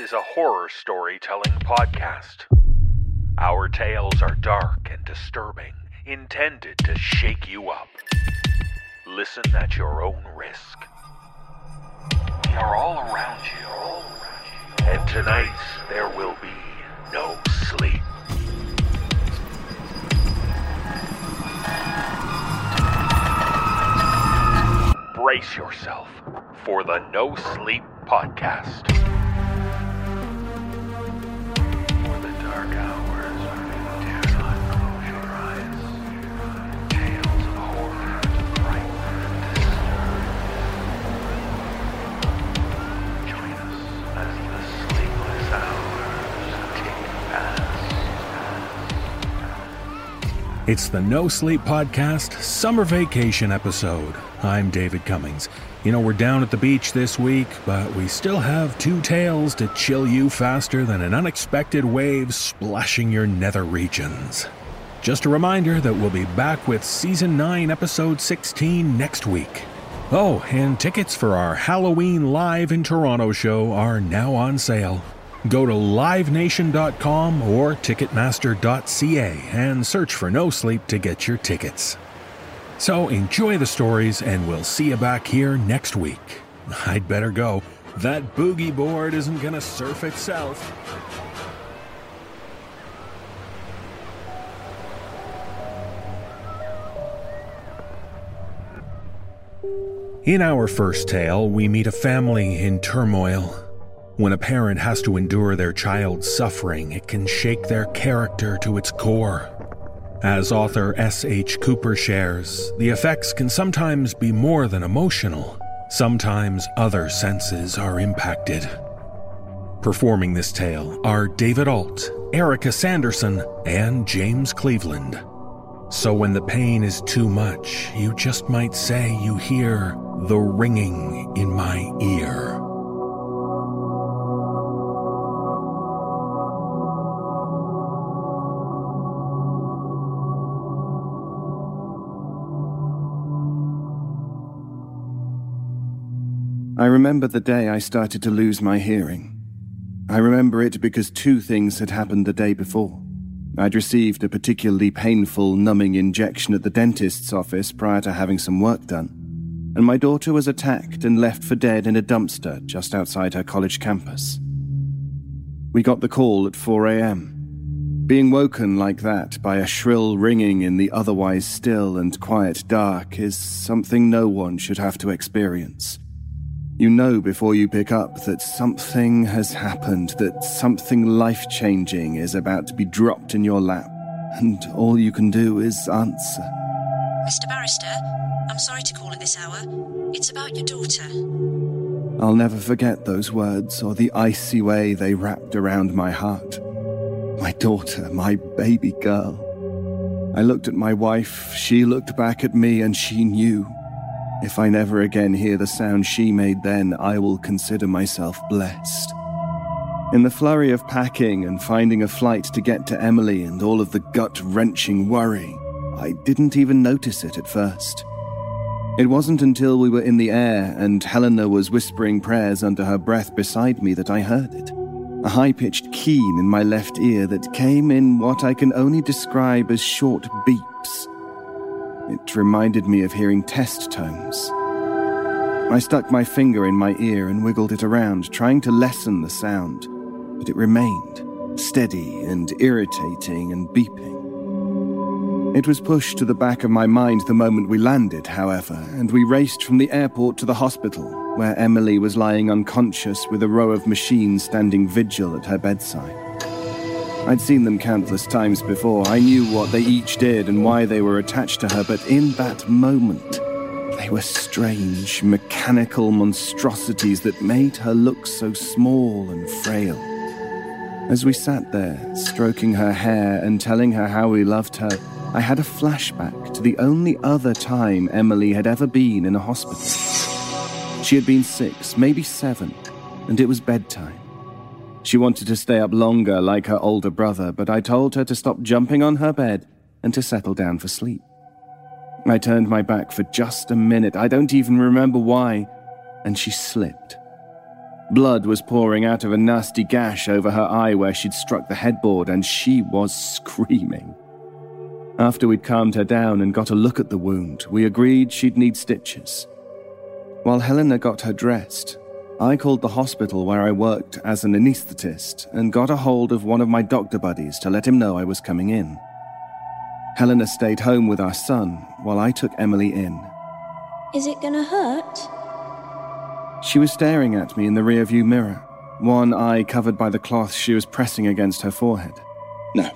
is a horror storytelling podcast. Our tales are dark and disturbing, intended to shake you up. Listen at your own risk. We are all around you. And tonight there will be no sleep. Brace yourself for the No Sleep Podcast. It's the No Sleep Podcast Summer Vacation episode. I'm David Cummings. You know, we're down at the beach this week, but we still have two tales to chill you faster than an unexpected wave splashing your nether regions. Just a reminder that we'll be back with Season 9, Episode 16 next week. Oh, and tickets for our Halloween Live in Toronto show are now on sale. Go to livenation.com or ticketmaster.ca and search for No Sleep to get your tickets. So enjoy the stories, and we'll see you back here next week. I'd better go. That boogie board isn't gonna surf itself. In our first tale, we meet a family in turmoil. When a parent has to endure their child's suffering, it can shake their character to its core. As author S.H. Cooper shares, the effects can sometimes be more than emotional. Sometimes other senses are impacted. Performing this tale are David Ault, Erika Sanderson, and James Cleveland. So when the pain is too much, you just might say you hear the ringing in my ear. I remember the day I started to lose my hearing. I remember it because two things had happened the day before. I'd received a particularly painful, numbing injection at the dentist's office prior to having some work done, and my daughter was attacked and left for dead in a dumpster just outside her college campus. We got the call at 4 a.m. Being woken like that by a shrill ringing in the otherwise still and quiet dark is something no one should have to experience. You know before you pick up that something has happened, that something life changing is about to be dropped in your lap, and all you can do is answer. Mr. Barrister, I'm sorry to call at this hour. It's about your daughter. I'll never forget those words or the icy way they wrapped around my heart. My daughter, my baby girl. I looked at my wife, she looked back at me, and she knew. If I never again hear the sound she made then, I will consider myself blessed. In the flurry of packing and finding a flight to get to Emily and all of the gut wrenching worry, I didn't even notice it at first. It wasn't until we were in the air and Helena was whispering prayers under her breath beside me that I heard it. A high pitched keen in my left ear that came in what I can only describe as short beeps. It reminded me of hearing test tones. I stuck my finger in my ear and wiggled it around, trying to lessen the sound, but it remained steady and irritating and beeping. It was pushed to the back of my mind the moment we landed, however, and we raced from the airport to the hospital, where Emily was lying unconscious with a row of machines standing vigil at her bedside. I'd seen them countless times before. I knew what they each did and why they were attached to her, but in that moment, They were strange, mechanical monstrosities that made her look so small and frail. As we sat there, stroking her hair and telling her how we loved her, I had a flashback to the only other time Emily had ever been in a hospital. She had been six, maybe seven, and it was bedtime. She wanted to stay up longer like her older brother, but I told her to stop jumping on her bed and to settle down for sleep. I turned my back for just a minute, I don't even remember why, and she slipped. Blood was pouring out of a nasty gash over her eye where she'd struck the headboard, and she was screaming. After we'd calmed her down and got a look at the wound, we agreed she'd need stitches. While Helena got her dressed, I called the hospital where I worked as an anaesthetist and got a hold of one of my doctor buddies to let him know I was coming in. Helena stayed home with our son while I took Emily in. Is it gonna hurt? She was staring at me in the rearview mirror, one eye covered by the cloth she was pressing against her forehead. No,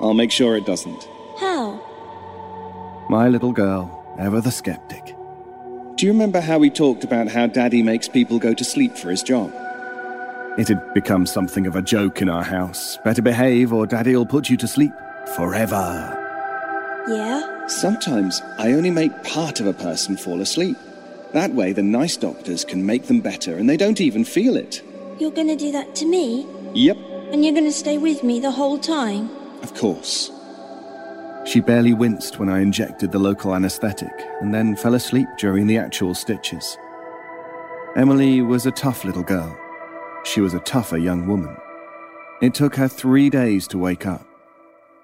I'll make sure it doesn't. How? My little girl, ever the skeptic. Do you remember how we talked about how Daddy makes people go to sleep for his job? It had become something of a joke in our house. Better behave or Daddy'll put you to sleep forever. Yeah? Sometimes I only make part of a person fall asleep. That way, the nice doctors can make them better and they don't even feel it. You're gonna do that to me? Yep, And you're gonna stay with me the whole time? of course. She barely winced when I injected the local anesthetic and then fell asleep during the actual stitches. Emily was a tough little girl. She was a tougher young woman. It took her three days to wake up.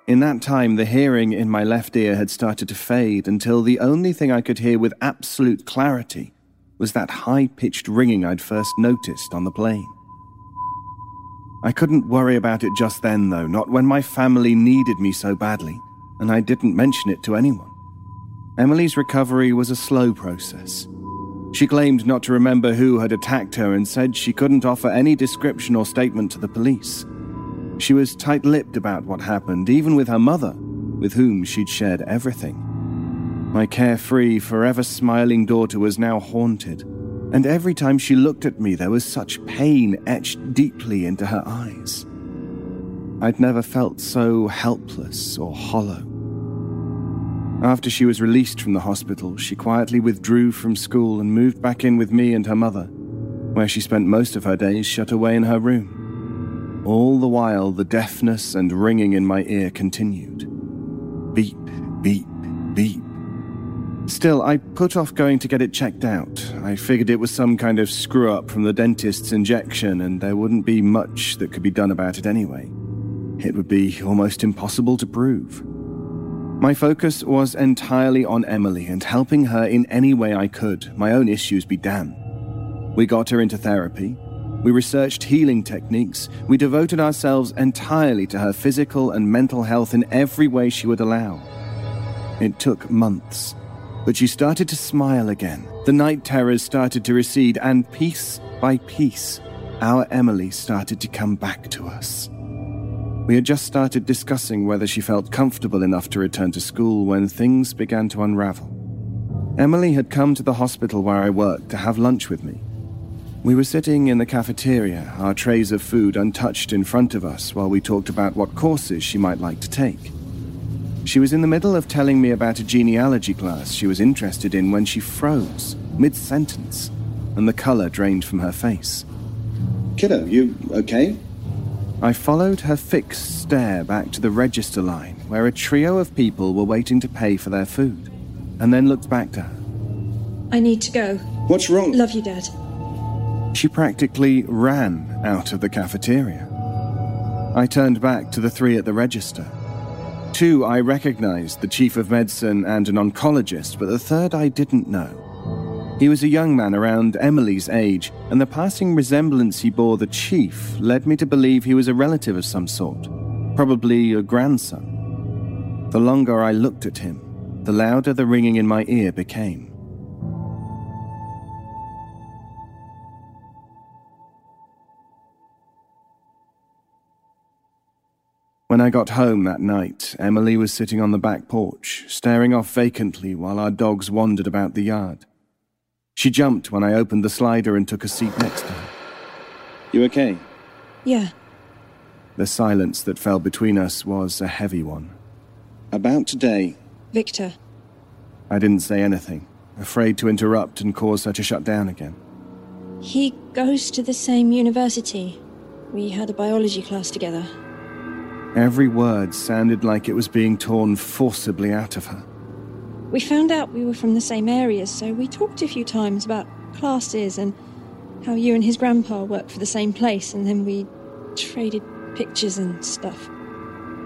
In that time, the hearing in my left ear had started to fade until the only thing I could hear with absolute clarity was that high pitched ringing I'd first noticed on the plane. I couldn't worry about it just then, though, not when my family needed me so badly, and I didn't mention it to anyone. Emily's recovery was a slow process. She claimed not to remember who had attacked her and said she couldn't offer any description or statement to the police. She was tight lipped about what happened, even with her mother, with whom she'd shared everything. My carefree, forever smiling daughter was now haunted, and every time she looked at me, there was such pain etched deeply into her eyes. I'd never felt so helpless or hollow. After she was released from the hospital, she quietly withdrew from school and moved back in with me and her mother, where she spent most of her days shut away in her room. All the while, the deafness and ringing in my ear continued. Beep, beep, beep. Still, I put off going to get it checked out. I figured it was some kind of screw up from the dentist's injection, and there wouldn't be much that could be done about it anyway. It would be almost impossible to prove. My focus was entirely on Emily and helping her in any way I could, my own issues be damned. We got her into therapy. We researched healing techniques. We devoted ourselves entirely to her physical and mental health in every way she would allow. It took months, but she started to smile again. The night terrors started to recede, and piece by piece, our Emily started to come back to us. We had just started discussing whether she felt comfortable enough to return to school when things began to unravel. Emily had come to the hospital where I worked to have lunch with me. We were sitting in the cafeteria, our trays of food untouched in front of us, while we talked about what courses she might like to take. She was in the middle of telling me about a genealogy class she was interested in when she froze, mid sentence, and the color drained from her face. Kiddo, you okay? I followed her fixed stare back to the register line, where a trio of people were waiting to pay for their food, and then looked back to her. I need to go. What's wrong? Love you, Dad. She practically ran out of the cafeteria. I turned back to the three at the register. Two I recognized, the chief of medicine and an oncologist, but the third I didn't know. He was a young man around Emily's age, and the passing resemblance he bore the chief led me to believe he was a relative of some sort, probably a grandson. The longer I looked at him, the louder the ringing in my ear became. When I got home that night, Emily was sitting on the back porch, staring off vacantly while our dogs wandered about the yard. She jumped when I opened the slider and took a seat next to her. You okay? Yeah. The silence that fell between us was a heavy one. About today, Victor. I didn't say anything, afraid to interrupt and cause her to shut down again. He goes to the same university. We had a biology class together. Every word sounded like it was being torn forcibly out of her. We found out we were from the same area, so we talked a few times about classes and how you and his grandpa worked for the same place, and then we traded pictures and stuff.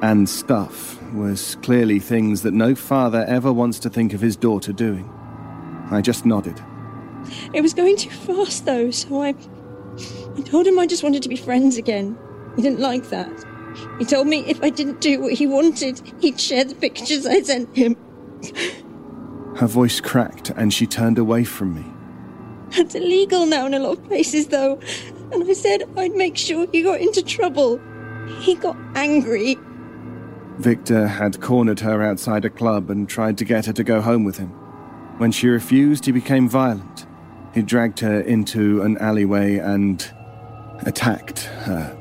And stuff was clearly things that no father ever wants to think of his daughter doing. I just nodded. It was going too fast, though, so I. I told him I just wanted to be friends again. He didn't like that. He told me if I didn't do what he wanted, he'd share the pictures I sent him. Her voice cracked and she turned away from me. That's illegal now in a lot of places, though. And I said I'd make sure he got into trouble. He got angry. Victor had cornered her outside a club and tried to get her to go home with him. When she refused, he became violent. He dragged her into an alleyway and attacked her.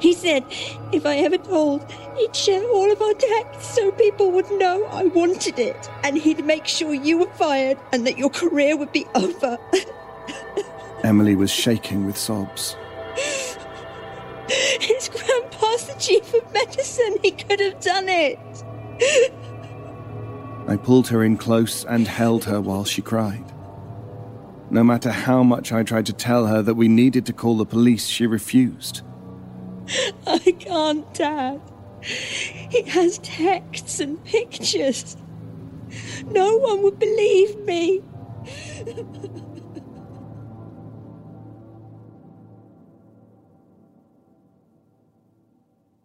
He said if I ever told, he'd share all of our texts so people would know I wanted it. And he'd make sure you were fired and that your career would be over. Emily was shaking with sobs. His grandpa's the chief of medicine. He could have done it. I pulled her in close and held her while she cried. No matter how much I tried to tell her that we needed to call the police, she refused. I can't, Dad. He has texts and pictures. No one would believe me.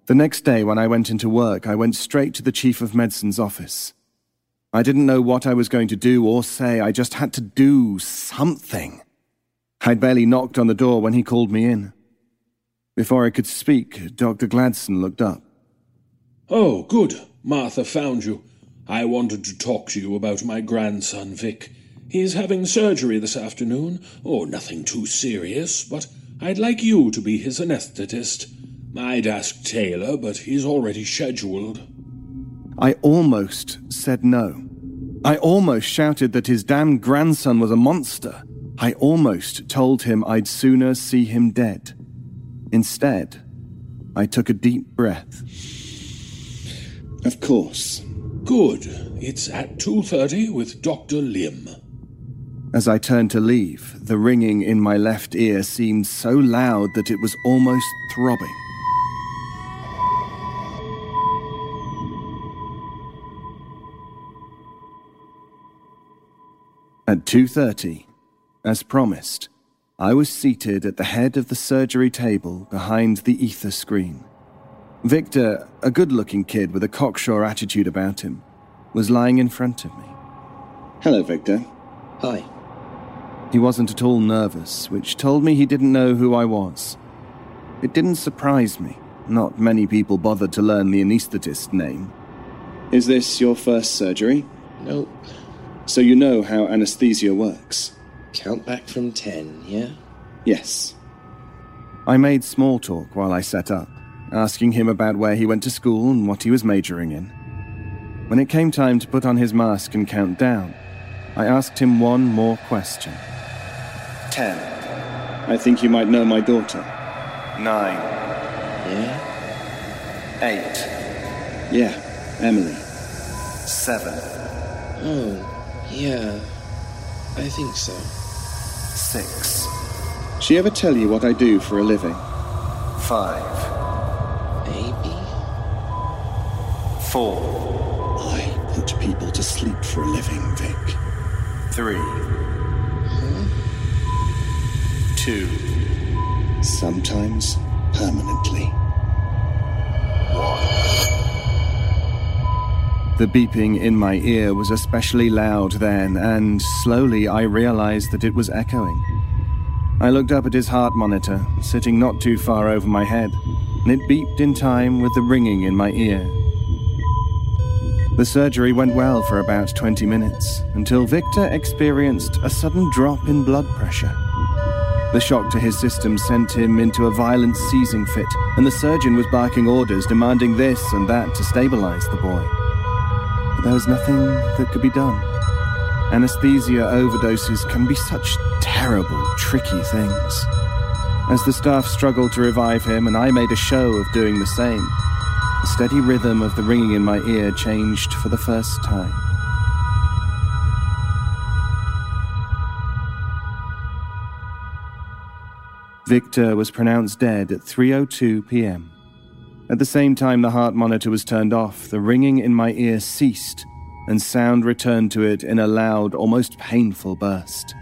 The next day, when I went into work, I went straight to the Chief of Medicine's office. I didn't know what I was going to do or say, I just had to do something. I'd barely knocked on the door when he called me in. Before I could speak, Dr. Gladson looked up. Oh, good. Martha found you. I wanted to talk to you about my grandson, Vic. He's having surgery this afternoon. Oh, nothing too serious, but I'd like you to be his anesthetist. I'd ask Taylor, but he's already scheduled. I almost said no. I almost shouted that his damned grandson was a monster. I almost told him I'd sooner see him dead. Instead, I took a deep breath. Of course. Good. It's at 2.30 with Dr. Lim. As I turned to leave, the ringing in my left ear seemed so loud that it was almost throbbing. At 2:30, as promised, I was seated at the head of the surgery table behind the ether screen. Victor, a good-looking kid with a cocksure attitude about him, was lying in front of me. Hello, Victor. Hi. He wasn't at all nervous, which told me he didn't know who I was. It didn't surprise me. Not many people bothered to learn the anesthetist's name. Is this your first surgery? Nope. So you know how anesthesia works? Count back from ten, yeah? Yes. I made small talk while I sat up, asking him about where he went to school and what he was majoring in. When it came time to put on his mask and count down, I asked him one more question. Ten. I think you might know my daughter. Nine. Yeah? Eight. Yeah, Emily. Seven. Oh, yeah. I think so. Six. She ever tell you what I do for a living? Five. Four. I put people to sleep for a living, Vic. Three. Two. Sometimes permanently. One. The beeping in my ear was especially loud then, and slowly I realized that it was echoing. I looked up at his heart monitor, sitting not too far over my head. and it beeped in time with the ringing in my ear. The surgery went well for about 20 minutes until Victor experienced a sudden drop in blood pressure. The shock to his system sent him into a violent seizing fit, and the surgeon was barking orders demanding this and that to stabilize the boy. But there was nothing that could be done. Anesthesia overdoses can be such terrible, tricky things. As the staff struggled to revive him, and I made a show of doing the same, the steady rhythm of the ringing in my ear changed for the first time. Victor was pronounced dead at 3:02 p.m. At the same time the heart monitor was turned off, the ringing in my ear ceased and sound returned to it in a loud, almost painful burst.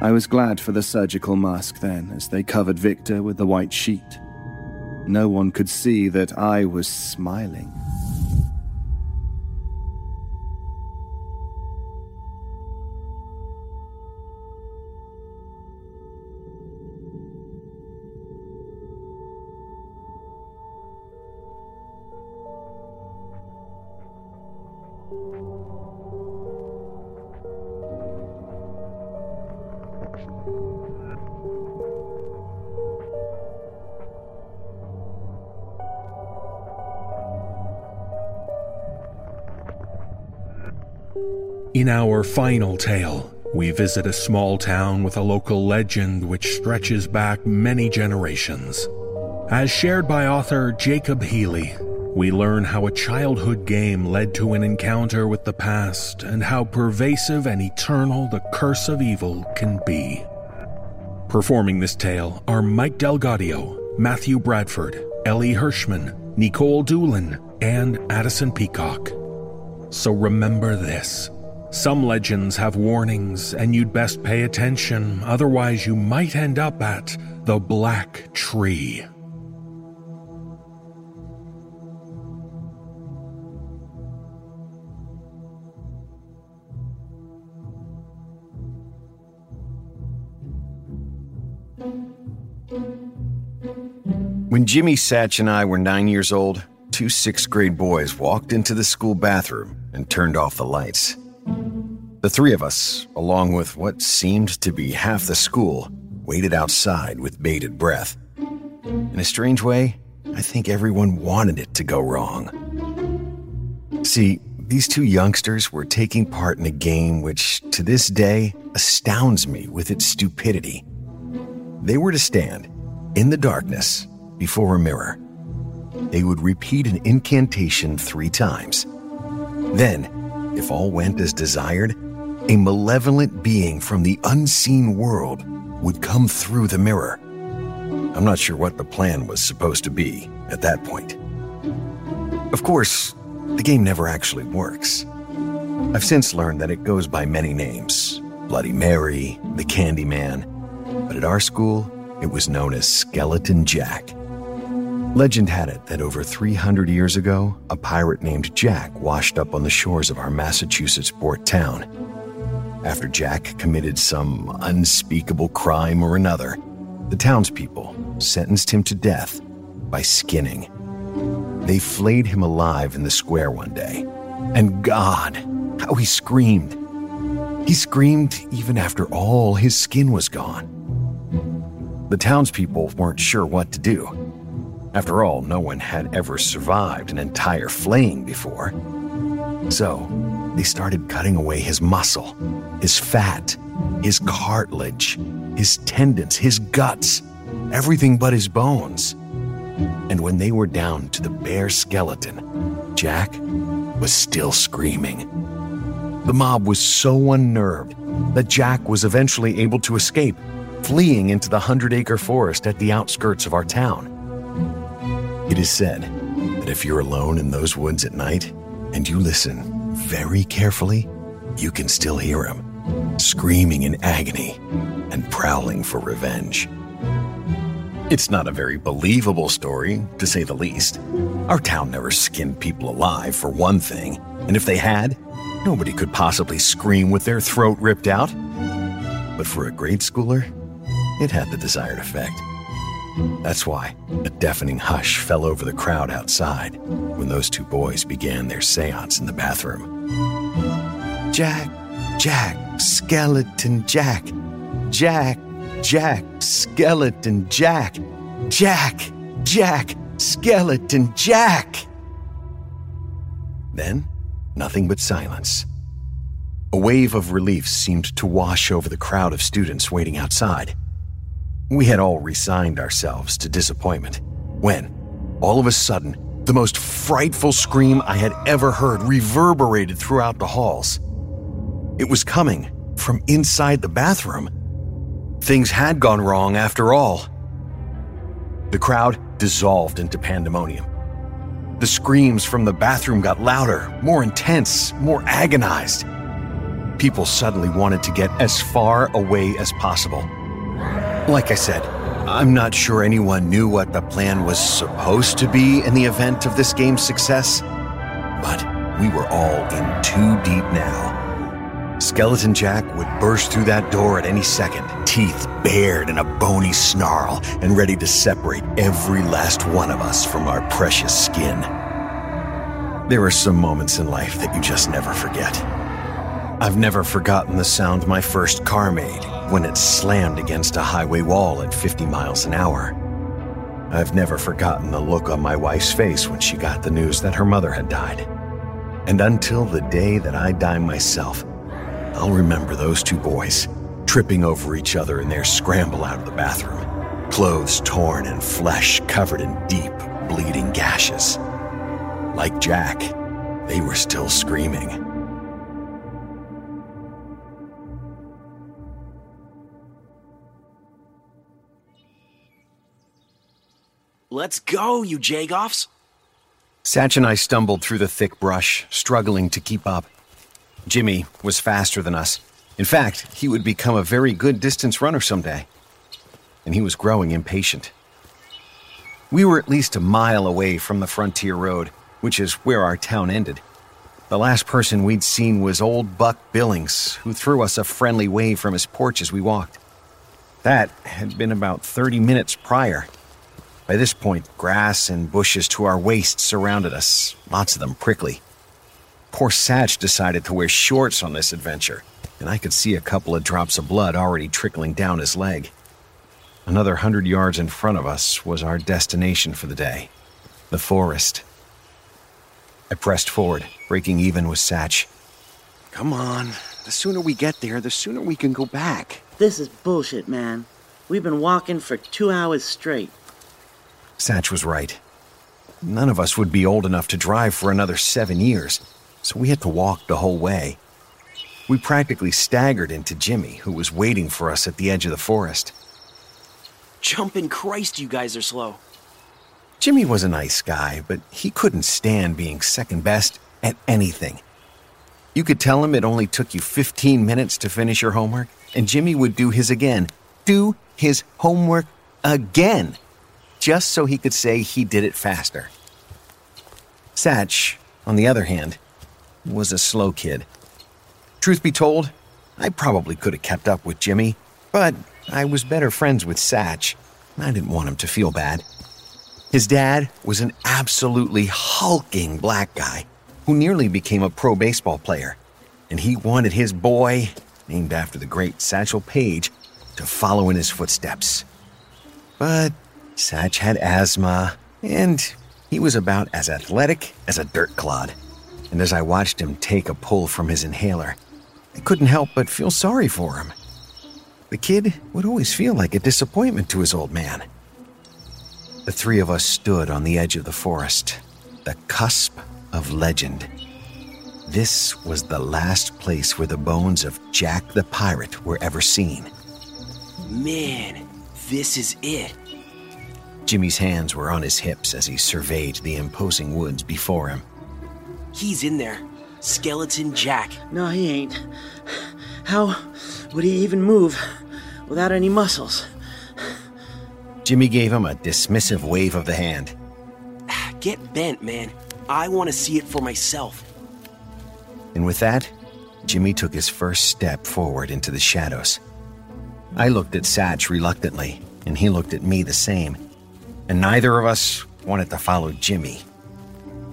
I was glad for the surgical mask then as they covered Victor with the white sheet. No one could see that I was smiling. In our final tale, we visit a small town with a local legend which stretches back many generations. As shared by author Jacob Healey, we learn how a childhood game led to an encounter with the past and how pervasive and eternal the curse of evil can be. Performing this tale are Mike DelGaudio, Matthew Bradford, Elie Hirschman, Nikolle Doolin, and Addison Peacock. So remember this. Some legends have warnings, and you'd best pay attention, otherwise, you might end up at the Black Tree. When Jimmy Satch and I were nine years old, two sixth grade boys walked into the school bathroom and turned off the lights. The three of us, along with what seemed to be half the school, waited outside with bated breath. In a strange way, I think everyone wanted it to go wrong. See, these two youngsters were taking part in a game which, to this day, astounds me with its stupidity. They were to stand in the darkness before a mirror. They would repeat an incantation three times. Then, if all went as desired, a malevolent being from the unseen world would come through the mirror. I'm not sure what the plan was supposed to be at that point. Of course, the game never actually works. I've since learned that it goes by many names Bloody Mary, the Candyman, but at our school, it was known as Skeleton Jack. Legend had it that over 300 years ago, a pirate named Jack washed up on the shores of our Massachusetts port town. After Jack committed some unspeakable crime or another, the townspeople sentenced him to death by skinning. They flayed him alive in the square one day. And God, how he screamed! He screamed even after all his skin was gone. The townspeople weren't sure what to do. After all, no one had ever survived an entire flaying before. So, they started cutting away his muscle, his fat, his cartilage, his tendons, his guts, everything but his bones. And when they were down to the bare skeleton, Jack was still screaming. The mob was so unnerved that Jack was eventually able to escape, fleeing into the Hundred Acre Forest at the outskirts of our town. It is said that if you're alone in those woods at night and you listen very carefully, you can still hear him, screaming in agony and prowling for revenge. It's not a very believable story, to say the least. Our town never skinned people alive, for one thing, and if they had, nobody could possibly scream with their throat ripped out. But for a grade schooler, it had the desired effect. That's why a deafening hush fell over the crowd outside when those two boys began their seance in the bathroom. Jack, Jack, Skeleton Jack, Jack, Jack, Skeleton Jack, Jack, Jack, Skeleton Jack. Then, nothing but silence. A wave of relief seemed to wash over the crowd of students waiting outside. We had all resigned ourselves to disappointment when, all of a sudden, the most frightful scream I had ever heard reverberated throughout the halls. It was coming from inside the bathroom. Things had gone wrong after all. The crowd dissolved into pandemonium. The screams from the bathroom got louder, more intense, more agonized. People suddenly wanted to get as far away as possible. Like I said, I'm not sure anyone knew what the plan was supposed to be in the event of this game's success, but we were all in too deep now. Skeleton Jack would burst through that door at any second, teeth bared in a bony snarl and ready to separate every last one of us from our precious skin. There are some moments in life that you just never forget. I've never forgotten the sound my first car made when it slammed against a highway wall at 50 miles an hour. I've never forgotten the look on my wife's face when she got the news that her mother had died. And until the day that I die myself, I'll remember those two boys tripping over each other in their scramble out of the bathroom, clothes torn and flesh covered in deep, bleeding gashes. Like Jack, they were still screaming. Let's go, you Jagoffs! Satch and I stumbled through the thick brush, struggling to keep up. Jimmy was faster than us. In fact, he would become a very good distance runner someday. And he was growing impatient. We were at least a mile away from the frontier road, which is where our town ended. The last person we'd seen was old Buck Billings, who threw us a friendly wave from his porch as we walked. That had been about 30 minutes prior. By this point, grass and bushes to our waists surrounded us, lots of them prickly. Poor Satch decided to wear shorts on this adventure, and I could see a couple of drops of blood already trickling down his leg. Another hundred yards in front of us was our destination for the day the forest. I pressed forward, breaking even with Satch. Come on, the sooner we get there, the sooner we can go back. This is bullshit, man. We've been walking for two hours straight. Satch was right. None of us would be old enough to drive for another seven years, so we had to walk the whole way. We practically staggered into Jimmy, who was waiting for us at the edge of the forest. Jumping Christ, you guys are slow. Jimmy was a nice guy, but he couldn't stand being second best at anything. You could tell him it only took you 15 minutes to finish your homework, and Jimmy would do his again. Do his homework again, just so he could say he did it faster. Satch, on the other hand, was a slow kid. Truth be told, I probably could have kept up with Jimmy, but I was better friends with Satch, I didn't want him to feel bad. His dad was an absolutely hulking black guy who nearly became a pro baseball player, and he wanted his boy, named after the great Satchel Paige, to follow in his footsteps. But Satch had asthma, and he was about as athletic as a dirt clod. And as I watched him take a pull from his inhaler, I couldn't help but feel sorry for him. The kid would always feel like a disappointment to his old man. The three of us stood on the edge of the forest, the cusp of legend. This was the last place where the bones of Jack the Pirate were ever seen. Man, this is it. Jimmy's hands were on his hips as he surveyed the imposing woods before him. He's in there. Skeleton Jack. No, he ain't. How would he even move without any muscles? Jimmy gave him a dismissive wave of the hand. Get bent, man. I want to see it for myself. And with that, Jimmy took his first step forward into the shadows. I looked at Satch reluctantly, and he looked at me the same. And neither of us wanted to follow Jimmy.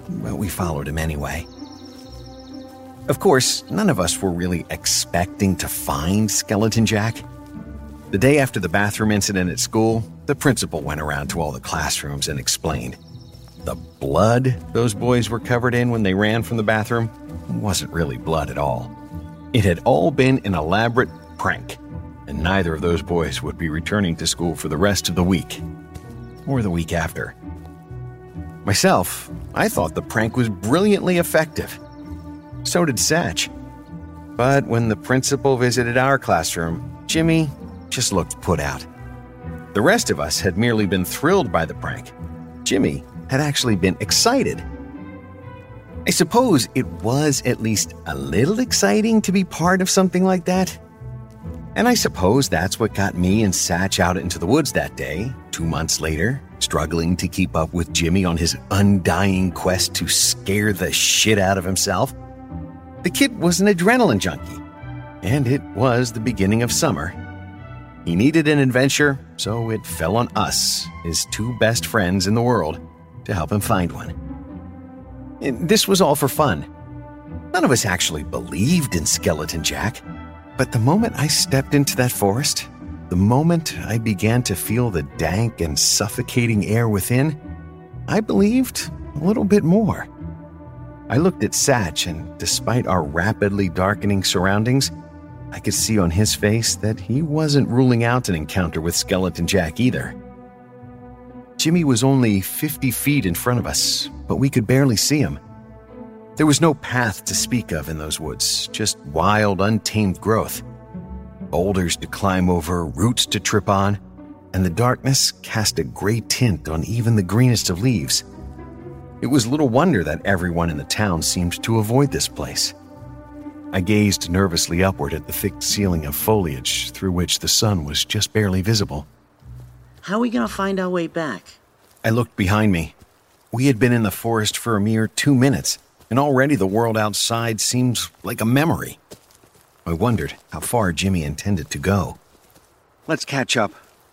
But we followed him anyway. Of course, none of us were really expecting to find Skeleton Jack. The day after the bathroom incident at school, the principal went around to all the classrooms and explained. The blood those boys were covered in when they ran from the bathroom wasn't really blood at all. It had all been an elaborate prank, and neither of those boys would be returning to school for the rest of the week or the week after. Myself, I thought the prank was brilliantly effective. So did Satch. But when the principal visited our classroom, Jimmy just looked put out. The rest of us had merely been thrilled by the prank. Jimmy had actually been excited. I suppose it was at least a little exciting to be part of something like that. And I suppose that's what got me and Satch out into the woods that day, two months later, struggling to keep up with Jimmy on his undying quest to scare the shit out of himself. The kid was an adrenaline junkie, and it was the beginning of summer. He needed an adventure, so it fell on us, his two best friends in the world, to help him find one. And this was all for fun. None of us actually believed in Skeleton Jack. But the moment I stepped into that forest, the moment I began to feel the dank and suffocating air within, I believed a little bit more. I looked at Satch, and despite our rapidly darkening surroundings, I could see on his face that he wasn't ruling out an encounter with Skeleton Jack either. Jimmy was only 50 feet in front of us, but we could barely see him. There was no path to speak of in those woods, just wild, untamed growth. Boulders to climb over, roots to trip on, and the darkness cast a gray tint on even the greenest of leaves. It was little wonder that everyone in the town seemed to avoid this place. I gazed nervously upward at the thick ceiling of foliage through which the sun was just barely visible. How are we gonna find our way back? I looked behind me. We had been in the forest for a mere two minutes and already the world outside seems like a memory. I wondered how far Jimmy intended to go. Let's catch up.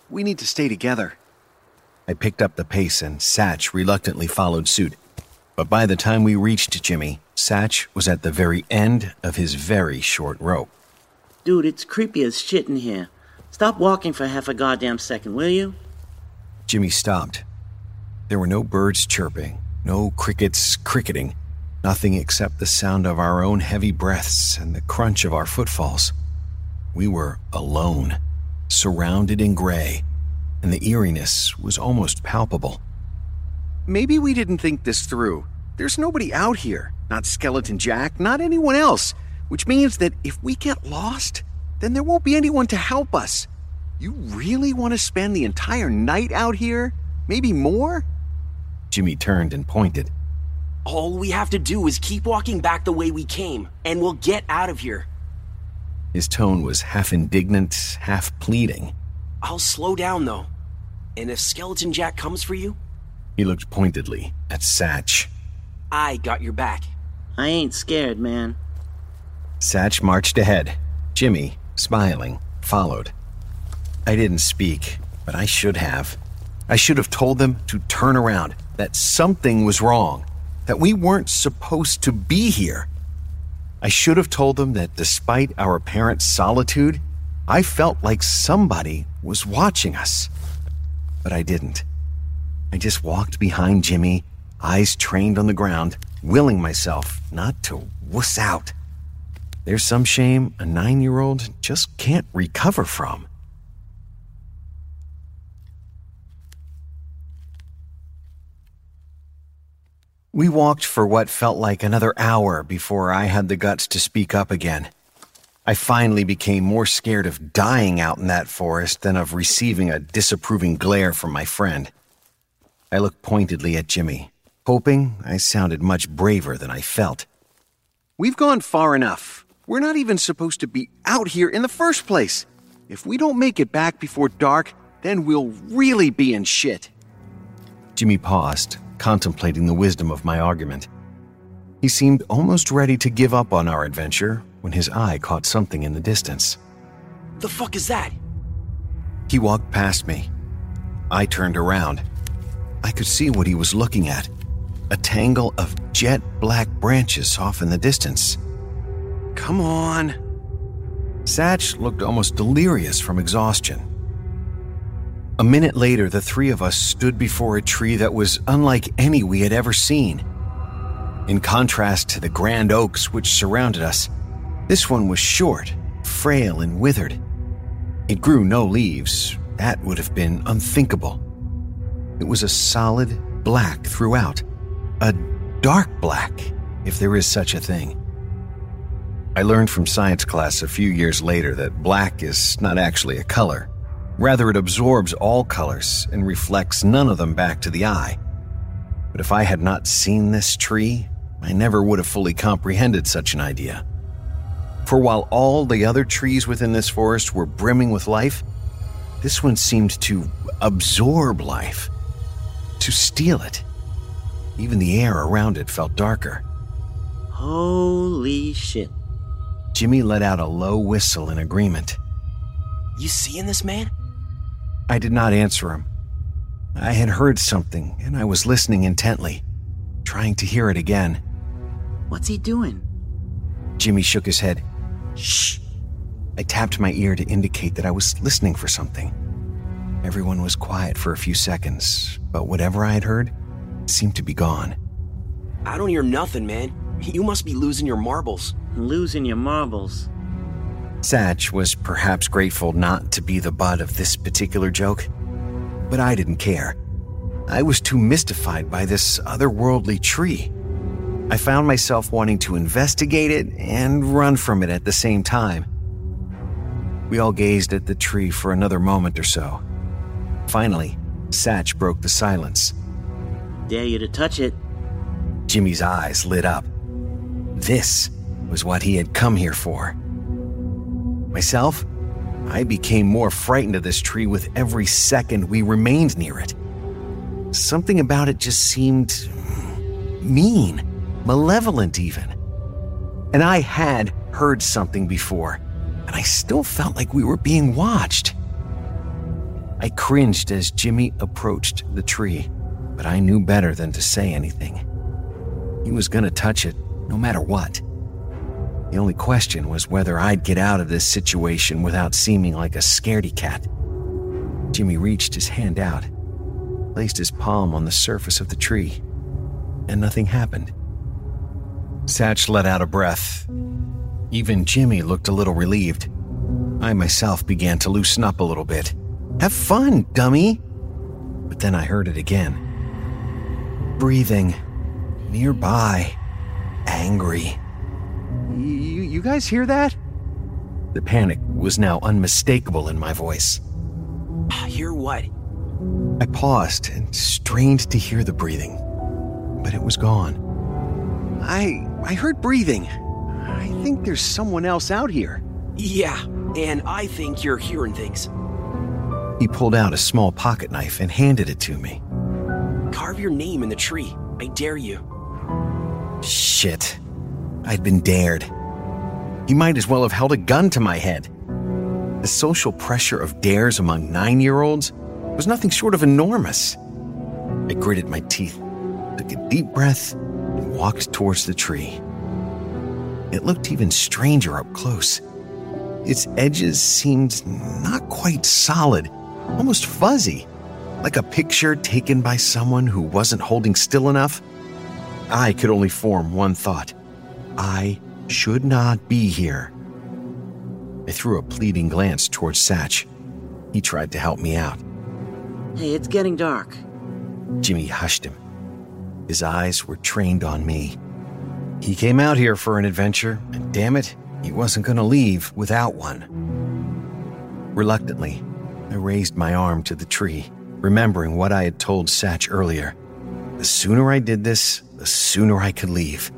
We need to stay together. I picked up the pace and Satch reluctantly followed suit. But by the time we reached Jimmy, Satch was at the very end of his very short rope. Dude, it's creepy as shit in here. Stop walking for half a goddamn second, will you? Jimmy stopped. There were no birds chirping, no crickets cricketing. Nothing except the sound of our own heavy breaths and the crunch of our footfalls. We were alone, surrounded in gray, and the eeriness was almost palpable. Maybe we didn't think this through. There's nobody out here, not Skeleton Jack, not anyone else, which means that if we get lost, then there won't be anyone to help us. You really want to spend the entire night out here? Maybe more? Jimmy turned and pointed. All we have to do is keep walking back the way we came, and we'll get out of here. His tone was half indignant, half pleading. I'll slow down, though. And if Skeleton Jack comes for you? He looked pointedly at Satch. I got your back. I ain't scared, man. Satch marched ahead. Jimmy, smiling, followed. I didn't speak, but I should have. I should have told them to turn around, that something was wrong that we weren't supposed to be here. I should have told them that despite our apparent solitude, I felt like somebody was watching us. But I didn't. I just walked behind Jimmy, eyes trained on the ground, willing myself not to wuss out. There's some shame a nine year old just can't recover from. We walked for what felt like another hour before I had the guts to speak up again. I finally became more scared of dying out in that forest than of receiving a disapproving glare from my friend. I looked pointedly at Jimmy, hoping I sounded much braver than I felt. We've gone far enough. We're not even supposed to be out here in the first place. If we don't make it back before dark, then we'll really be in shit. Jimmy paused, contemplating the wisdom of my argument. He seemed almost ready to give up on our adventure when his eye caught something in the distance. The fuck is that? He walked past me. I turned around. I could see what he was looking at a tangle of jet black branches off in the distance. Come on. Satch looked almost delirious from exhaustion. A minute later, the three of us stood before a tree that was unlike any we had ever seen. In contrast to the grand oaks which surrounded us, this one was short, frail, and withered. It grew no leaves. That would have been unthinkable. It was a solid black throughout, a dark black, if there is such a thing. I learned from science class a few years later that black is not actually a color. Rather, it absorbs all colors and reflects none of them back to the eye. But if I had not seen this tree, I never would have fully comprehended such an idea. For while all the other trees within this forest were brimming with life, this one seemed to absorb life, to steal it. Even the air around it felt darker. Holy shit. Jimmy let out a low whistle in agreement. You seeing this man? I did not answer him. I had heard something, and I was listening intently, trying to hear it again. What's he doing? Jimmy shook his head. Shh. I tapped my ear to indicate that I was listening for something. Everyone was quiet for a few seconds, but whatever I had heard seemed to be gone. I don't hear nothing, man. You must be losing your marbles. Losing your marbles. Satch was perhaps grateful not to be the butt of this particular joke, but I didn't care. I was too mystified by this otherworldly tree. I found myself wanting to investigate it and run from it at the same time. We all gazed at the tree for another moment or so. Finally, Satch broke the silence. Dare you to touch it. Jimmy's eyes lit up. This was what he had come here for. Myself, I became more frightened of this tree with every second we remained near it. Something about it just seemed mean, malevolent, even. And I had heard something before, and I still felt like we were being watched. I cringed as Jimmy approached the tree, but I knew better than to say anything. He was going to touch it no matter what. The only question was whether I'd get out of this situation without seeming like a scaredy cat. Jimmy reached his hand out, placed his palm on the surface of the tree, and nothing happened. Satch let out a breath. Even Jimmy looked a little relieved. I myself began to loosen up a little bit. Have fun, dummy! But then I heard it again. Breathing. Nearby. Angry. You, you guys hear that? The panic was now unmistakable in my voice. Ah, hear what? I paused and strained to hear the breathing, but it was gone. I I heard breathing. I think there's someone else out here. Yeah, and I think you're hearing things. He pulled out a small pocket knife and handed it to me. Carve your name in the tree. I dare you. Shit. I'd been dared. He might as well have held a gun to my head. The social pressure of dares among nine year olds was nothing short of enormous. I gritted my teeth, took a deep breath, and walked towards the tree. It looked even stranger up close. Its edges seemed not quite solid, almost fuzzy, like a picture taken by someone who wasn't holding still enough. I could only form one thought I should not be here. I threw a pleading glance towards Satch. He tried to help me out. Hey, it's getting dark. Jimmy hushed him. His eyes were trained on me. He came out here for an adventure, and damn it, he wasn't going to leave without one. Reluctantly, I raised my arm to the tree, remembering what I had told Satch earlier. The sooner I did this, the sooner I could leave.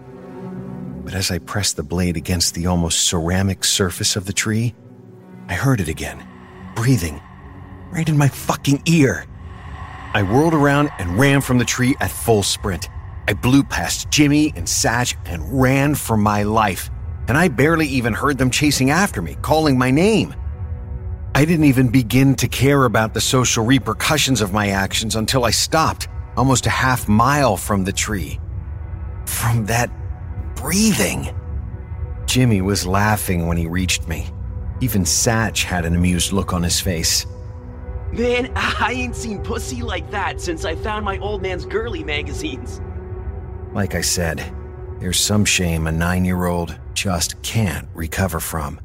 But as I pressed the blade against the almost ceramic surface of the tree, I heard it again, breathing, right in my fucking ear. I whirled around and ran from the tree at full sprint. I blew past Jimmy and Satch and ran for my life, and I barely even heard them chasing after me, calling my name. I didn't even begin to care about the social repercussions of my actions until I stopped, almost a half mile from the tree. From that breathing. Jimmy was laughing when he reached me. Even Satch had an amused look on his face. Man, I ain't seen pussy like that since I found my old man's girly magazines. Like I said, there's some shame a nine year old just can't recover from.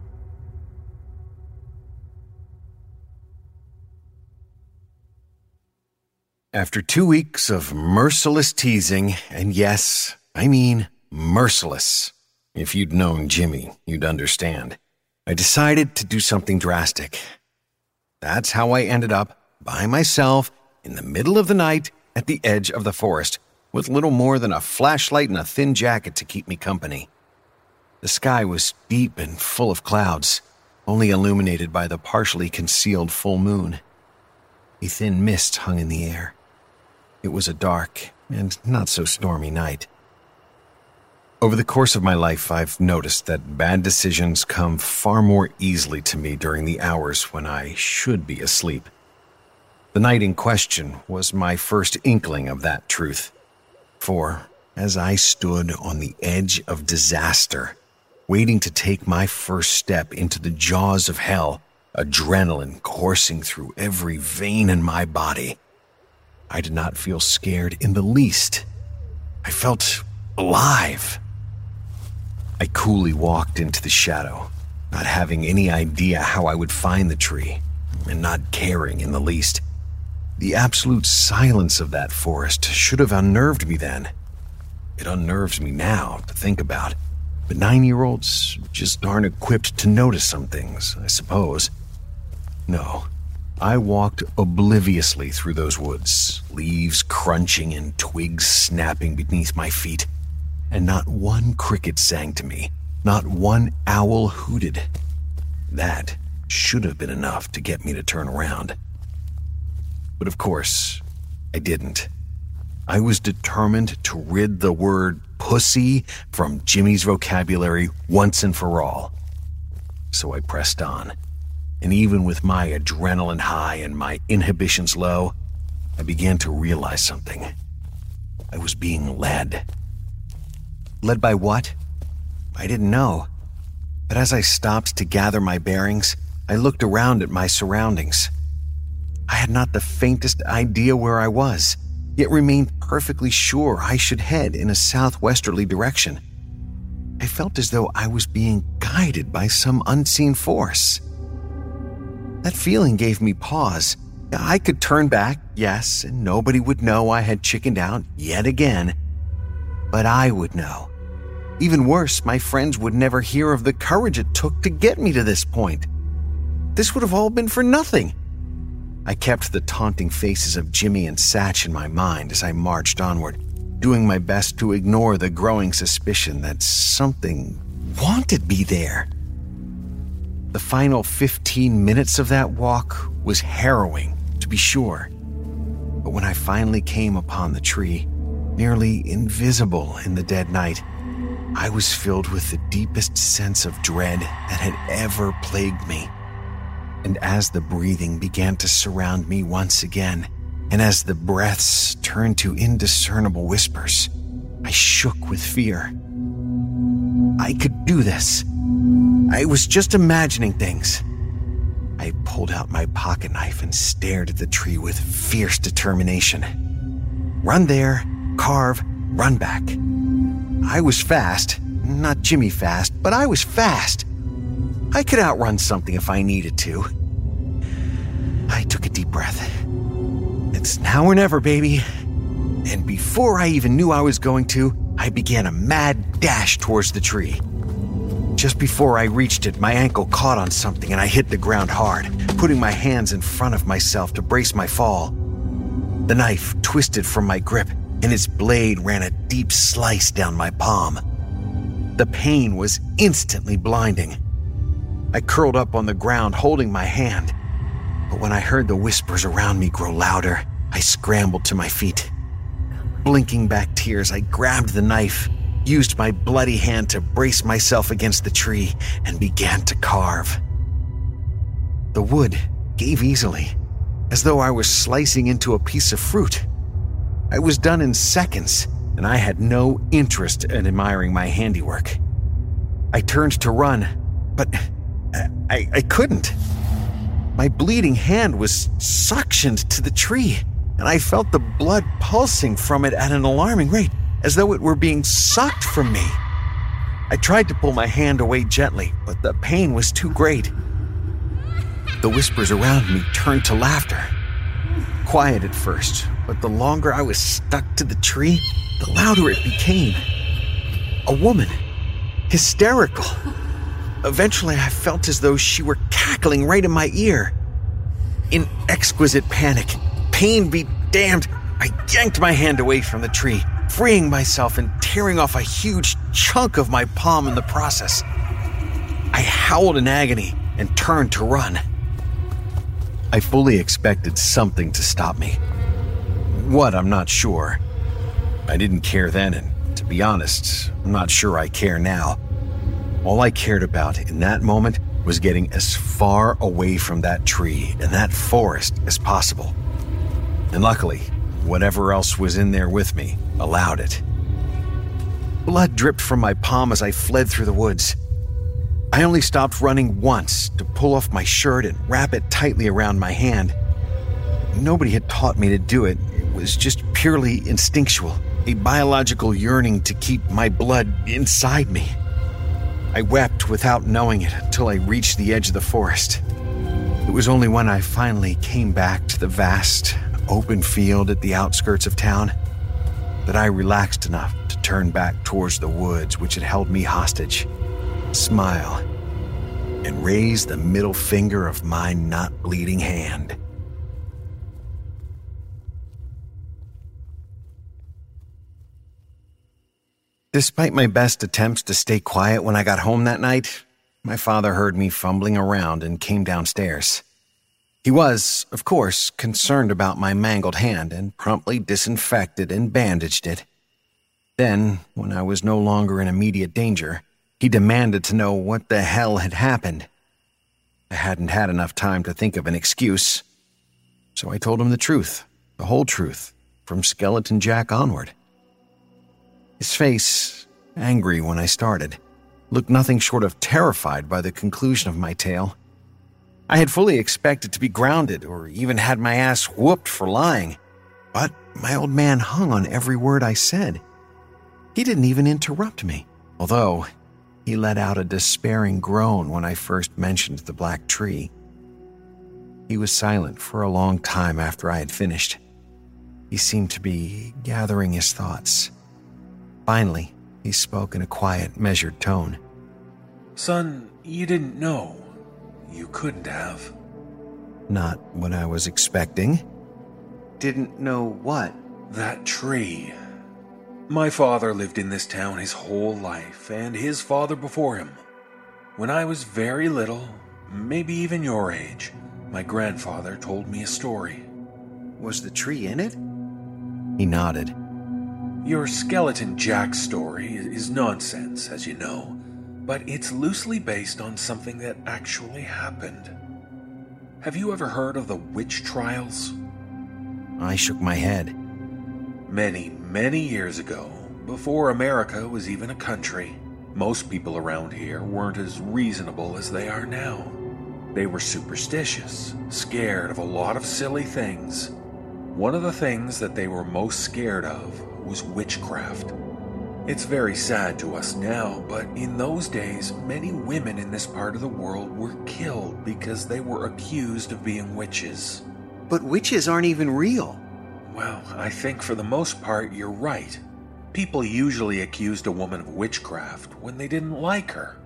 After two weeks of merciless teasing, and yes, I mean merciless, if you'd known Jimmy, you'd understand, I decided to do something drastic. That's how I ended up by myself in the middle of the night at the edge of the forest with little more than a flashlight and a thin jacket to keep me company. The sky was deep and full of clouds, only illuminated by the partially concealed full moon. A thin mist hung in the air. It was a dark and not so stormy night. Over the course of my life, I've noticed that bad decisions come far more easily to me during the hours when I should be asleep. The night in question was my first inkling of that truth. For as I stood on the edge of disaster, waiting to take my first step into the jaws of hell, adrenaline coursing through every vein in my body, I did not feel scared in the least. I felt alive. I coolly walked into the shadow, not having any idea how I would find the tree, and not caring in the least. The absolute silence of that forest should have unnerved me then. It unnerves me now to think about, but nine year olds just aren't equipped to notice some things, I suppose. No, I walked obliviously through those woods, leaves crunching and twigs snapping beneath my feet, and not one cricket sang to me, not one owl hooted. That should have been enough to get me to turn around. But of course, I didn't. I was determined to rid the word pussy from Jimmy's vocabulary once and for all. So I pressed on and even with my adrenaline high and my inhibitions low, I began to realize something. I was being led. Led by what? I didn't know. But as I stopped to gather my bearings, I looked around at my surroundings. I had not the faintest idea where I was, yet remained perfectly sure I should head in a southwesterly direction. I felt as though I was being guided by some unseen force. That feeling gave me pause. I could turn back, yes, and nobody would know I had chickened out yet again. But I would know. Even worse, my friends would never hear of the courage it took to get me to this point. This would have all been for nothing. I kept the taunting faces of Jimmy and Satch in my mind as I marched onward, doing my best to ignore the growing suspicion that something wanted me there. The final 15 minutes of that walk was harrowing, to be sure. But when I finally came upon the tree, nearly invisible in the dead night, I was filled with the deepest sense of dread that had ever plagued me. And as the breathing began to surround me once again, and as the breaths turned to indiscernible whispers, I shook with fear. I could do this. I was just imagining things. I pulled out my pocket knife and stared at the tree with fierce determination. Run there, carve, run back. I was fast. Not Jimmy fast, but I was fast. I could outrun something if I needed to. I took a deep breath. It's now or never, baby. And before I even knew I was going to, I began a mad dash towards the tree. Just before I reached it, my ankle caught on something and I hit the ground hard, putting my hands in front of myself to brace my fall. The knife twisted from my grip and its blade ran a deep slice down my palm. The pain was instantly blinding. I curled up on the ground holding my hand, but when I heard the whispers around me grow louder, I scrambled to my feet. Blinking back tears, I grabbed the knife used my bloody hand to brace myself against the tree, and began to carve. The wood gave easily, as though I was slicing into a piece of fruit. I I was done in seconds, and I had no interest in admiring my handiwork. I turned to run, but I, I couldn't. My bleeding hand was suctioned to the tree, and I felt the blood pulsing from it at an alarming rate, as though it were being sucked from me. I tried to pull my hand away gently, but the pain was too great. The whispers around me turned to laughter. Quiet at first, but the longer I was stuck to the tree, the louder it became. A woman, hysterical. Eventually, I felt as though she were cackling right in my ear. In exquisite panic, pain be damned, I yanked my hand away from the tree, freeing myself and tearing off a huge chunk of my palm in the process. I howled in agony and turned to run. I fully expected something to stop me. What, I'm not sure. I didn't care then, and to be honest, I'm not sure I care now. All I cared about in that moment was getting as far away from that tree and that forest as possible. And luckily, whatever else was in there with me allowed it. Blood dripped from my palm as I fled through the woods. I only stopped running once to pull off my shirt and wrap it tightly around my hand. Nobody had taught me to do it, was just purely instinctual, a biological yearning to keep my blood inside me. I wept without knowing it until I reached the edge of the forest. It was only when I finally came back to the vast, open field at the outskirts of town that I relaxed enough to turn back towards the woods which had held me hostage, smile, and raise the middle finger of my not bleeding hand. Despite my best attempts to stay quiet when I got home that night, my father heard me fumbling around and came downstairs. He was, of course, concerned about my mangled hand and promptly disinfected and bandaged it. Then, when I was no longer in immediate danger, he demanded to know what the hell had happened. I hadn't had enough time to think of an excuse, so I told him the truth, the whole truth, from Skeleton Jack onward. His face, angry when I started, looked nothing short of terrified by the conclusion of my tale. I had fully expected to be grounded or even had my ass whooped for lying, but my old man hung on every word I said. He didn't even interrupt me, although he let out a despairing groan when I first mentioned the black tree. He was silent for a long time after I had finished. He seemed to be gathering his thoughts. Finally, he spoke in a quiet, measured tone. Son, you didn't know. You couldn't have. Not what I was expecting. Didn't know what? That tree. My father lived in this town his whole life, and his father before him. When I was very little, maybe even your age, my grandfather told me a story. Was the tree in it? He nodded. Your Skeleton Jack story is nonsense, as you know, but it's loosely based on something that actually happened. Have you ever heard of the witch trials? I shook my head. Many, many years ago, before America was even a country, most people around here weren't as reasonable as they are now. They were superstitious, scared of a lot of silly things. One of the things that they were most scared of was witchcraft. It's very sad to us now, but in those days, many women in this part of the world were killed because they were accused of being witches. But witches aren't even real. Well, I think for the most part you're right. People usually accused a woman of witchcraft when they didn't like her.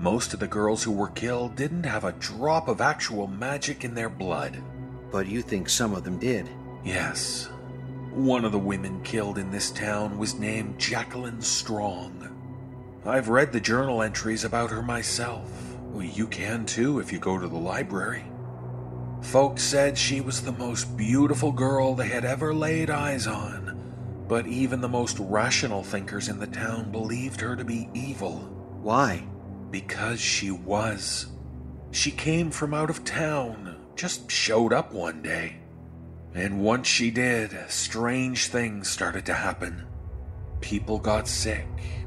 Most of the girls who were killed didn't have a drop of actual magic in their blood. But you think some of them did? Yes, one of the women killed in this town was named Jacqueline Strong. I've read the journal entries about her myself. Well, you can too if you go to the library. Folks said she was the most beautiful girl they had ever laid eyes on, but even the most rational thinkers in the town believed her to be evil. Why? Because she was. She came from out of town, just showed up one day. And once she did, strange things started to happen. People got sick,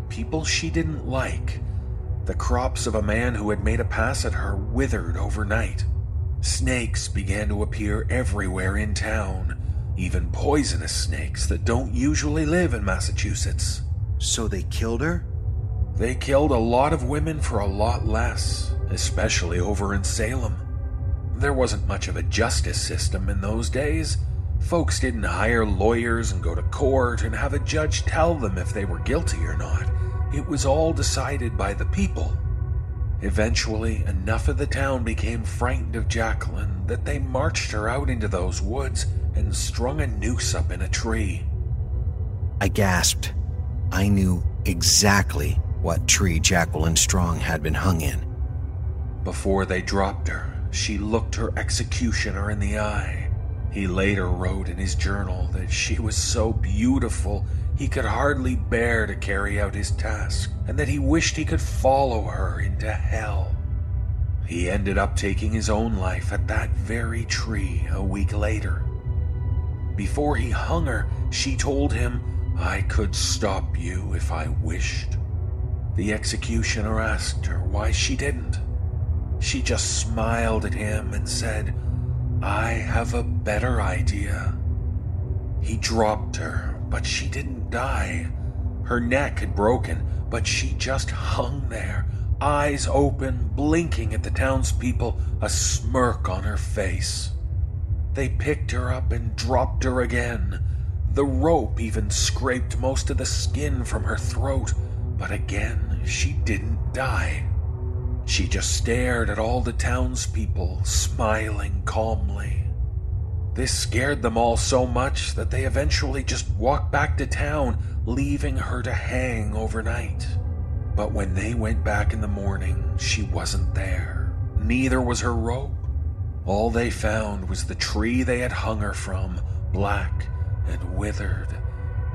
people she didn't like. The crops of a man who had made a pass at her withered overnight. Snakes began to appear everywhere in town, even poisonous snakes that don't usually live in Massachusetts. So they killed her? They killed a lot of women for a lot less, especially over in Salem. There wasn't much of a justice system in those days. Folks didn't hire lawyers and go to court and have a judge tell them if they were guilty or not. It was all decided by the people. Eventually, enough of the town became frightened of Jacqueline that they marched her out into those woods and strung a noose up in a tree. I gasped. I knew exactly what tree Jacqueline Strong had been hung in. Before they dropped her, she looked her executioner in the eye. He later wrote in his journal that she was so beautiful he could hardly bear to carry out his task, and that he wished he could follow her into hell. He ended up taking his own life at that very tree a week later. Before he hung her, she told him, I could stop you if I wished. The executioner asked her why she didn't. She just smiled at him and said, I have a better idea. He dropped her, but she didn't die. Her neck had broken, but she just hung there, eyes open, blinking at the townspeople, a smirk on her face. They picked her up and dropped her again. The rope even scraped most of the skin from her throat, but again she didn't die. She just stared at all the townspeople, smiling calmly. This scared them all so much that they eventually just walked back to town, leaving her to hang overnight. But when they went back in the morning, she wasn't there. Neither was her rope. All they found was the tree they had hung her from, black and withered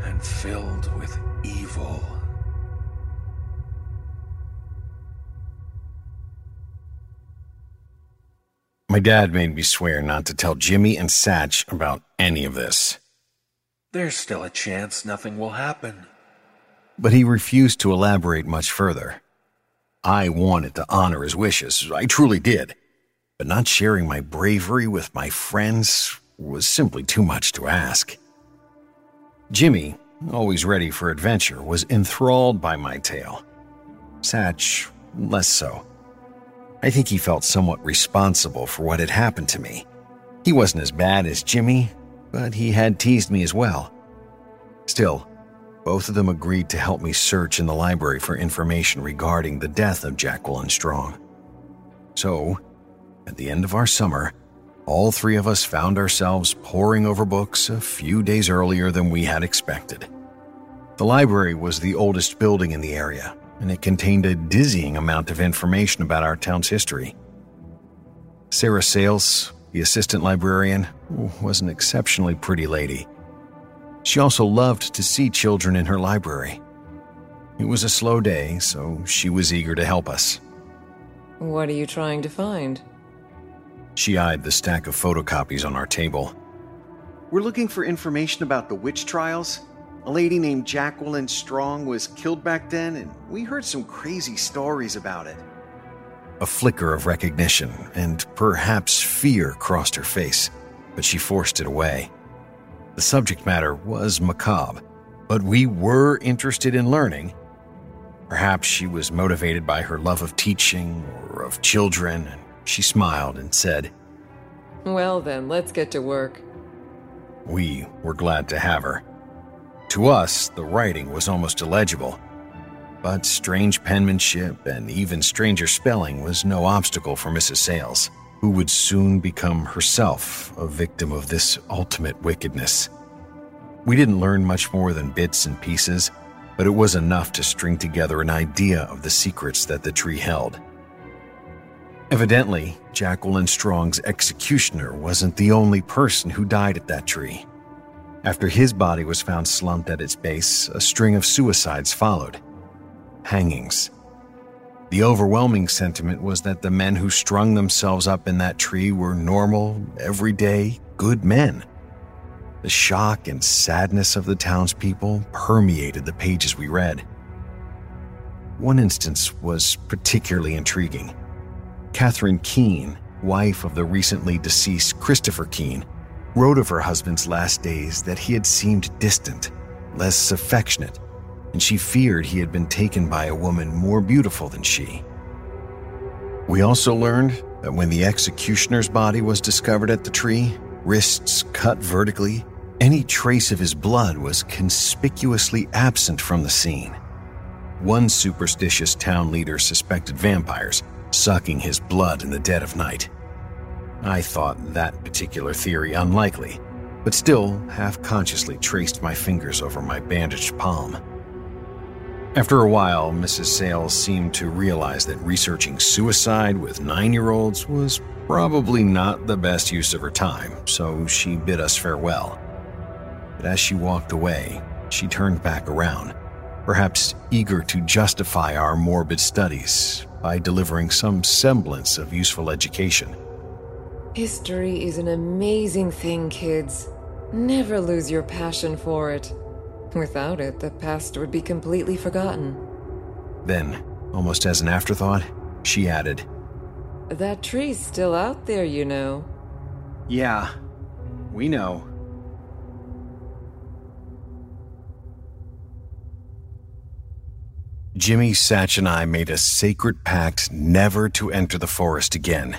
and filled with evil. My dad made me swear not to tell Jimmy and Satch about any of this. There's still a chance nothing will happen. But he refused to elaborate much further. I wanted to honor his wishes, I truly did. But not sharing my bravery with my friends was simply too much to ask. Jimmy, always ready for adventure, was enthralled by my tale. Satch, less so. I think he felt somewhat responsible for what had happened to me. He wasn't as bad as Jimmy, but he had teased me as well. Still, both of them agreed to help me search in the library for information regarding the death of Jacqueline Strong. So, at the end of our summer, all three of us found ourselves poring over books a few days earlier than we had expected. The library was the oldest building in the area, and it contained a dizzying amount of information about our town's history. Sarah Sales, the assistant librarian, was an exceptionally pretty lady. She also loved to see children in her library. It was a slow day, so she was eager to help us. What are you trying to find? She eyed the stack of photocopies on our table. We're looking for information about the witch trials. A lady named Jacqueline Strong was killed back then, and we heard some crazy stories about it. A flicker of recognition and perhaps fear crossed her face, but she forced it away. The subject matter was macabre, but we were interested in learning. Perhaps she was motivated by her love of teaching or of children, and she smiled and said, Well, then, let's get to work. We were glad to have her. To us, the writing was almost illegible, but strange penmanship and even stranger spelling was no obstacle for Mrs. Sales, who would soon become herself a victim of this ultimate wickedness. We didn't learn much more than bits and pieces, but it was enough to string together an idea of the secrets that the tree held. Evidently, Jacqueline Strong's executioner wasn't the only person who died at that tree. After his body was found slumped at its base, a string of suicides followed. Hangings. The overwhelming sentiment was that the men who strung themselves up in that tree were normal, everyday, good men. The shock and sadness of the townspeople permeated the pages we read. One instance was particularly intriguing. Catherine Keene, wife of the recently deceased Christopher Keene, wrote of her husband's last days that he had seemed distant, less affectionate, and she feared he had been taken by a woman more beautiful than she. We also learned that when the executioner's body was discovered at the tree, wrists cut vertically, any trace of his blood was conspicuously absent from the scene. One superstitious town leader suspected vampires sucking his blood in the dead of night. I thought that particular theory unlikely, but still half consciously traced my fingers over my bandaged palm. After a while, Mrs. Sales seemed to realize that researching suicide with nine year olds was probably not the best use of her time, so she bid us farewell. But as she walked away, she turned back around, perhaps eager to justify our morbid studies by delivering some semblance of useful education. History is an amazing thing, kids. Never lose your passion for it. Without it, the past would be completely forgotten. Then, almost as an afterthought, she added, That tree's still out there, you know. Yeah, we know. Jimmy, Satch, and I made a sacred pact never to enter the forest again.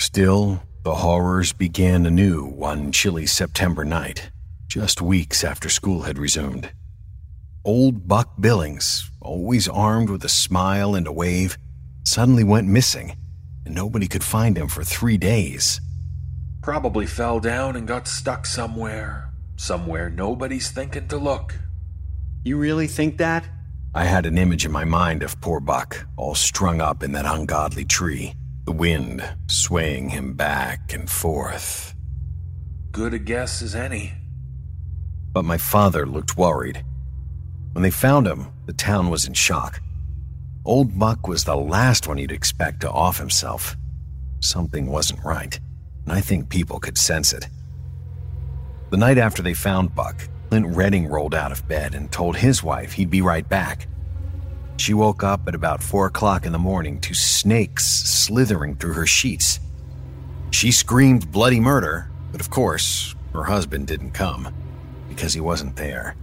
Still, the horrors began anew one chilly September night, just weeks after school had resumed. Old Buck Billings, always armed with a smile and a wave, suddenly went missing, and nobody could find him for three days. Probably fell down and got stuck somewhere. Somewhere nobody's thinking to look. You really think that? I had an image in my mind of poor Buck, all strung up in that ungodly tree, the wind swaying him back and forth. Good a guess as any. But my father looked worried. When they found him, the town was in shock. Old Buck was the last one you'd expect to off himself. Something wasn't right, and I think people could sense it. The night after they found Buck, Clint Redding rolled out of bed and told his wife he'd be right back. She woke up at about 4 o'clock in the morning to snakes slithering through her sheets. She screamed bloody murder, but of course, her husband didn't come because he wasn't there.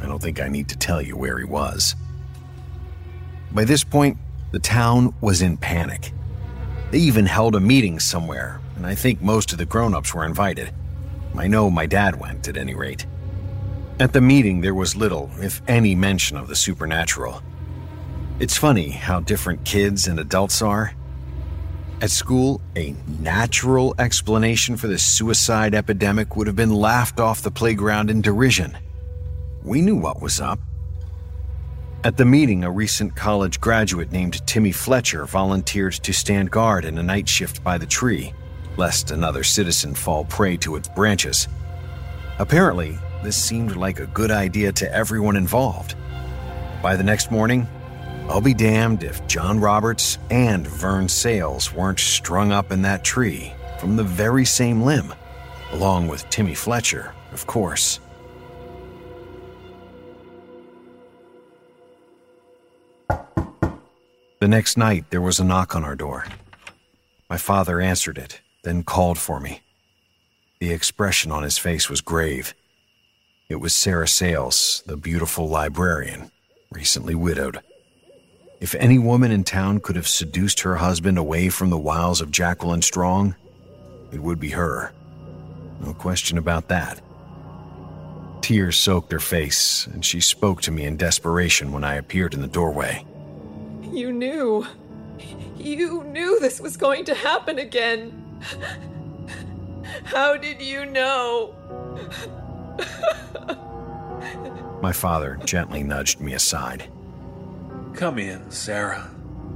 I don't think I need to tell you where he was. By this point, the town was in panic. They even held a meeting somewhere, and I think most of the grown ups were invited. I know my dad went, at any rate. At the meeting, there was little, if any, mention of the supernatural. It's funny how different kids and adults are. At school, a natural explanation for the suicide epidemic would have been laughed off the playground in derision. We knew what was up. At the meeting, a recent college graduate named Timmy Fletcher volunteered to stand guard in a night shift by the tree, lest another citizen fall prey to its branches. Apparently, this seemed like a good idea to everyone involved. By the next morning, I'll be damned if John Roberts and Vern Sales weren't strung up in that tree from the very same limb, along with Timmy Fletcher, of course. The next night, there was a knock on our door. My father answered it, then called for me. The expression on his face was grave. It was Sarah Sales, the beautiful librarian, recently widowed. If any woman in town could have seduced her husband away from the wiles of Jacqueline Strong, it would be her. No question about that. Tears soaked her face, and she spoke to me in desperation when I appeared in the doorway. You knew. You knew this was going to happen again. How did you know? My father gently nudged me aside. Come in, Sarah.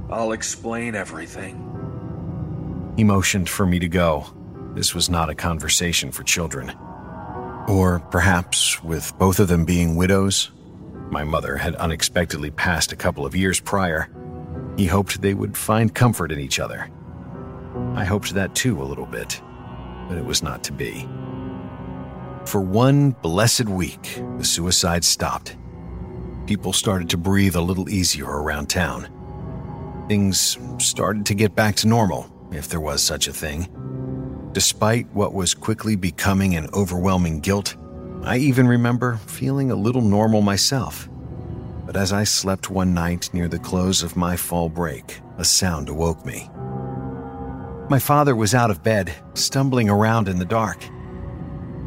I'll explain everything. He motioned for me to go. This was not a conversation for children. Or perhaps, with both of them being widows, my mother had unexpectedly passed a couple of years prior. He hoped they would find comfort in each other. I hoped that too a little bit, but it was not to be. For one blessed week, the suicide stopped. People started to breathe a little easier around town. Things started to get back to normal, if there was such a thing. Despite what was quickly becoming an overwhelming guilt, I even remember feeling a little normal myself. But as I slept one night near the close of my fall break, a sound awoke me. My father was out of bed, stumbling around in the dark.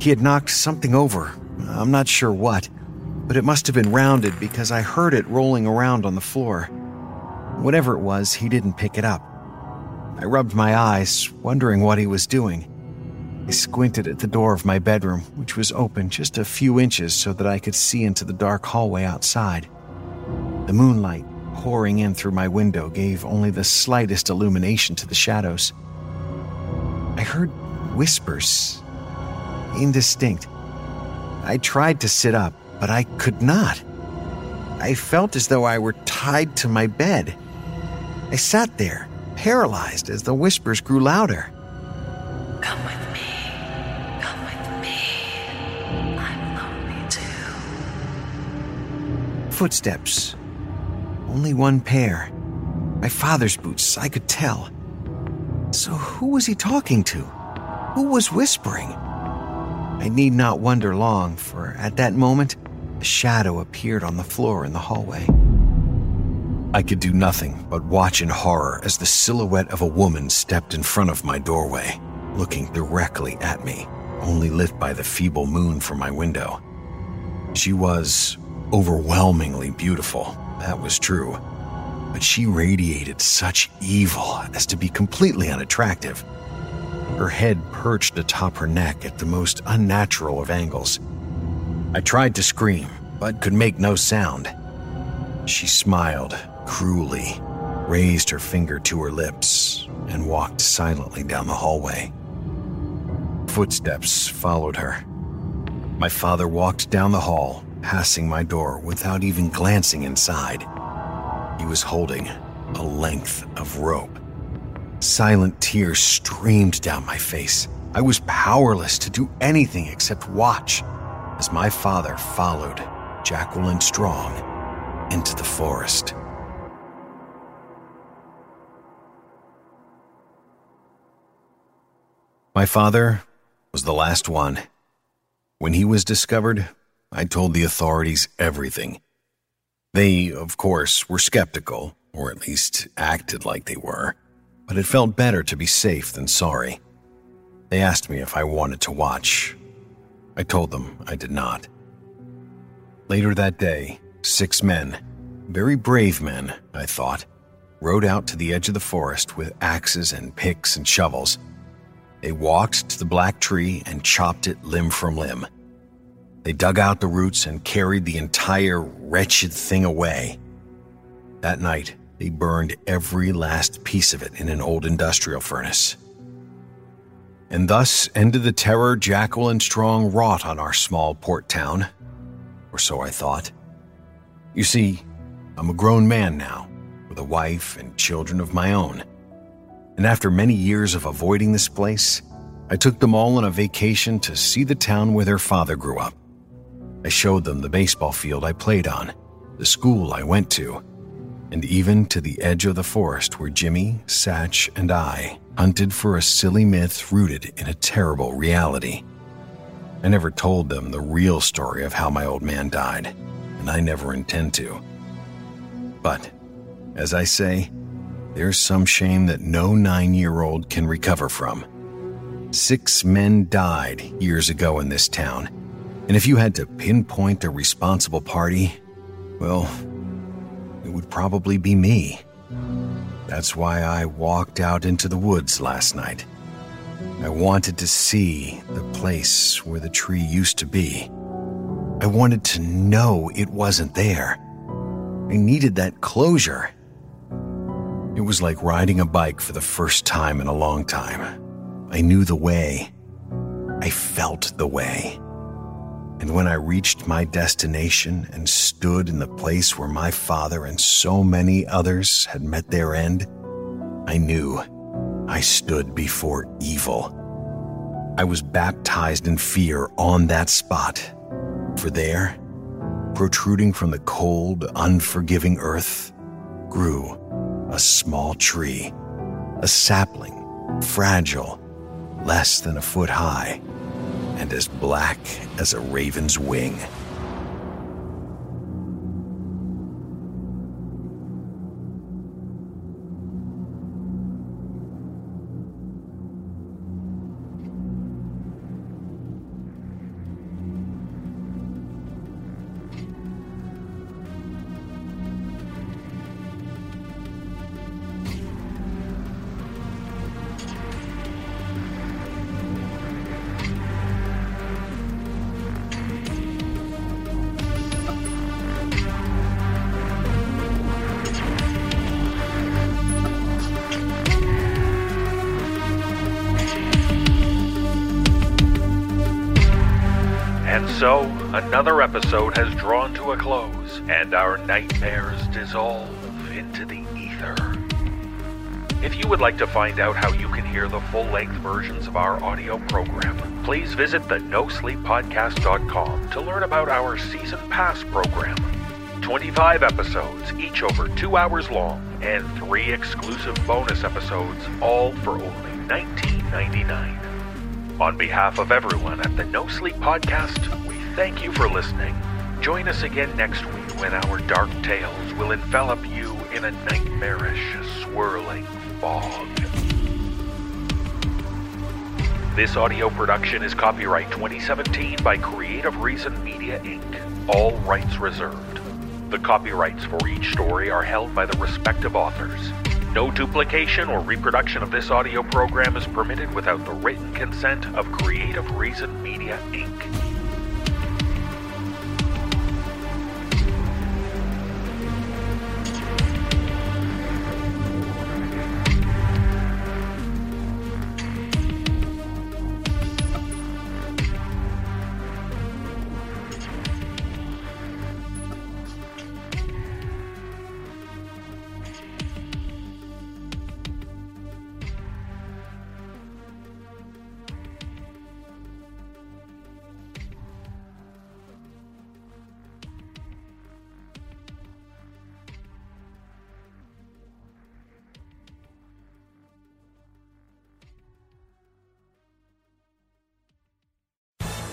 He had knocked something over, I'm not sure what, but it must have been rounded because I heard it rolling around on the floor. Whatever it was, he didn't pick it up. I rubbed my eyes, wondering what he was doing. I squinted at the door of my bedroom, which was open just a few inches so that I could see into the dark hallway outside. The moonlight pouring in through my window gave only the slightest illumination to the shadows. I heard whispers, indistinct. I tried to sit up, but I could not. I felt as though I were tied to my bed. I sat there, paralyzed as the whispers grew louder. Come with me. Come with me. I'm lonely too. Footsteps. Only one pair. My father's boots, I could tell. So who was he talking to? Who was whispering? I need not wonder long, for at that moment, a shadow appeared on the floor in the hallway. I could do nothing but watch in horror as the silhouette of a woman stepped in front of my doorway, looking directly at me, only lit by the feeble moon from my window. She was overwhelmingly beautiful, that was true, but she radiated such evil as to be completely unattractive. Her head perched atop her neck at the most unnatural of angles. I tried to scream, but could make no sound. She smiled cruelly, raised her finger to her lips, and walked silently down the hallway. Footsteps followed her. My father walked down the hall, passing my door without even glancing inside. He was holding a length of rope. Silent tears streamed down my face. I was powerless to do anything except watch as my father followed Jacqueline Strong into the forest. My father was the last one. When he was discovered, I told the authorities everything. They, of course, were skeptical, or at least acted like they were, but it felt better to be safe than sorry. They asked me if I wanted to watch. I told them I did not. Later that day, six men, very brave men, I thought, rode out to the edge of the forest with axes and picks and shovels. They walked to the black tree and chopped it limb from limb. They dug out the roots and carried the entire wretched thing away. That night, they burned every last piece of it in an old industrial furnace. And thus ended the terror Jacqueline Strong wrought on our small port town. Or so I thought. You see, I'm a grown man now, with a wife and children of my own. And after many years of avoiding this place, I took them all on a vacation to see the town where their father grew up. I showed them the baseball field I played on, the school I went to, and even to the edge of the forest where Jimmy, Satch, and I hunted for a silly myth rooted in a terrible reality. I never told them the real story of how my old man died, and I never intend to. But, as I say, there's some shame that no nine year old can recover from. Six men died years ago in this town, and if you had to pinpoint a responsible party, well, it would probably be me. That's why I walked out into the woods last night. I wanted to see the place where the tree used to be. I wanted to know it wasn't there. I needed that closure. It was like riding a bike for the first time in a long time. I knew the way. I felt the way. And when I reached my destination and stood in the place where my father and so many others had met their end, I knew I stood before evil. I was baptized in fear on that spot. For there, protruding from the cold, unforgiving earth, grew a small tree, a sapling, fragile, less than a foot high, and as black as a raven's wing. Episode has drawn to a close, and our nightmares dissolve into the ether. If you would like to find out how you can hear the full length versions of our audio program, please visit the NoSleepPodcast.com to learn about our Season Pass program. 25 episodes, each over two hours long, and three exclusive bonus episodes, all for only $19.99. On behalf of everyone at the No Sleep Podcast, thank you for listening. Join us again next week when our dark tales will envelop you in a nightmarish, swirling fog. This audio production is copyright 2017 by Creative Reason Media Inc., all rights reserved. The copyrights for each story are held by the respective authors. No duplication or reproduction of this audio program is permitted without the written consent of Creative Reason Media Inc.